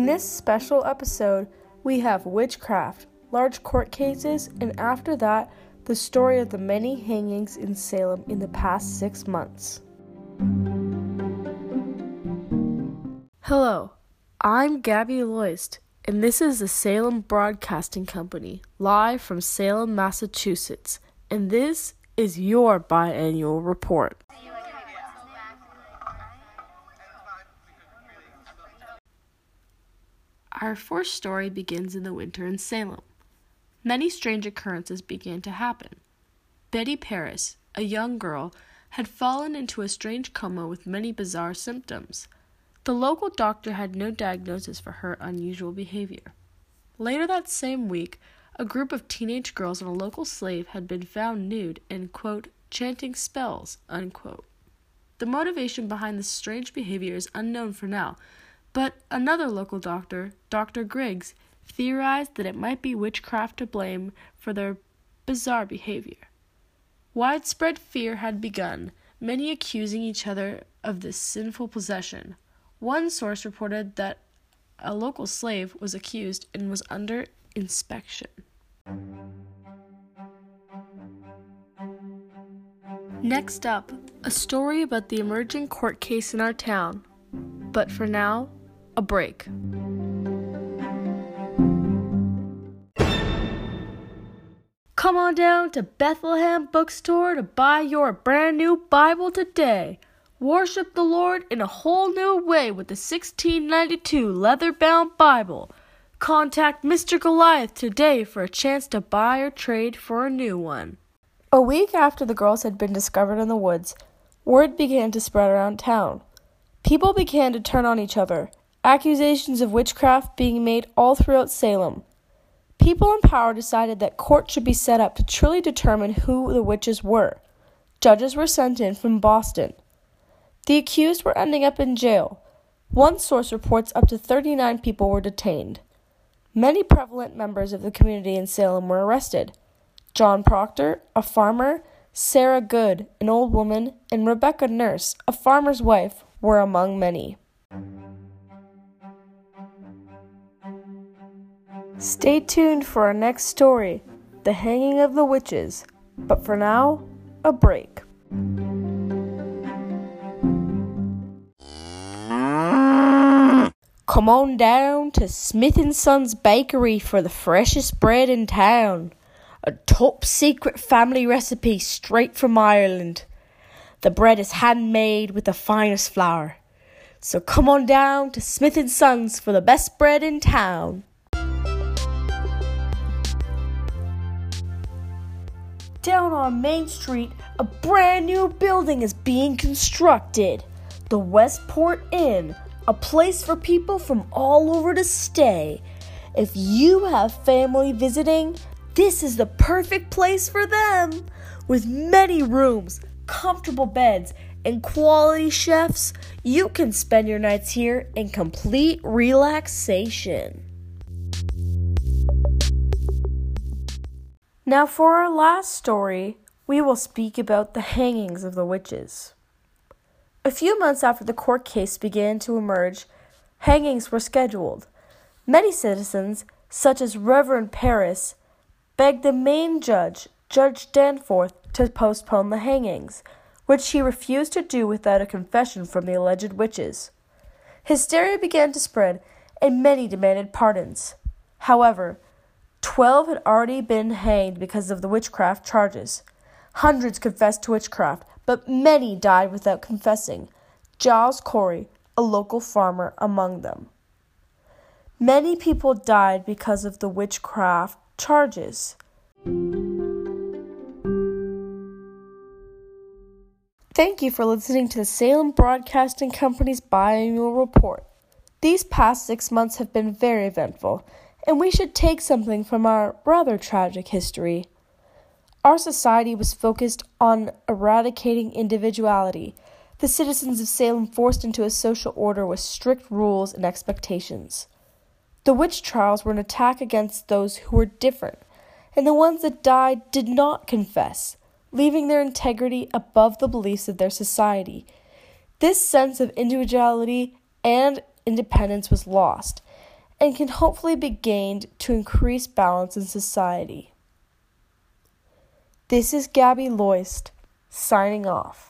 In this special episode, we have witchcraft, large court cases, and after that, the story of the many hangings in Salem in the past six months. Hello, I'm Gabby Loist, and this is the Salem Broadcasting Company, live from Salem, Massachusetts, and this is your biannual report. Our first story begins in the winter in Salem. Many strange occurrences began to happen. Betty Parris, a young girl, had fallen into a strange coma with many bizarre symptoms. The local doctor had no diagnosis for her unusual behavior. Later that same week, a group of teenage girls and a local slave had been found nude and, quote, chanting spells, unquote. The motivation behind this strange behavior is unknown for now, but another local doctor, Dr. Griggs, theorized that it might be witchcraft to blame for their bizarre behavior. Widespread fear had begun, many accusing each other of this sinful possession. One source reported that a local slave was accused and was under inspection. Next up, a story about the emerging court case in our town. But for now, a break. Come on down to Bethlehem Bookstore to buy your brand new Bible today. Worship the Lord in a whole new way with the 1692 leather bound Bible. Contact Mr. Goliath today for a chance to buy or trade for a new one. A week after the girls had been discovered in the woods, word began to spread around town. People began to turn on each other, accusations of witchcraft being made all throughout Salem. People in power decided that courts should be set up to truly determine who the witches were. Judges were sent in from Boston. The accused were ending up in jail. One source reports up to 39 people were detained. Many prevalent members of the community in Salem were arrested. John Proctor, a farmer, Sarah Good, an old woman, and Rebecca Nurse, a farmer's wife, were among many. Stay tuned for our next story, The Hanging of the Witches. But for now, a break. Come on down to Smith and Sons Bakery for the freshest bread in town. A top secret family recipe straight from Ireland. The bread is handmade with the finest flour. So come on down to Smith and Sons for the best bread in town. Down on Main Street, a brand new building is being constructed. The Westport Inn, a place for people from all over to stay. If you have family visiting, this is the perfect place for them. With many rooms, comfortable beds, and quality chefs, you can spend your nights here in complete relaxation. Now, for our last story, we will speak about the hangings of the witches. A few months after the court case began to emerge, hangings were scheduled. Many citizens, such as Reverend Parris, begged the main judge, Judge Danforth, to postpone the hangings, which he refused to do without a confession from the alleged witches. Hysteria began to spread, and many demanded pardons. However, Twelve had already been hanged because of the witchcraft charges. Hundreds confessed to witchcraft, but many died without confessing. Giles Corey, a local farmer, among them. Many people died because of the witchcraft charges. Thank you for listening to the Salem Broadcasting Company's biannual report. These past six months have been very eventful and we should take something from our rather tragic history. Our society was focused on eradicating individuality, the citizens of Salem forced into a social order with strict rules and expectations. The witch trials were an attack against those who were different, and the ones that died did not confess, leaving their integrity above the beliefs of their society. This sense of individuality and independence was lost and can hopefully be gained to increase balance in society. This is Gabby Loist signing off.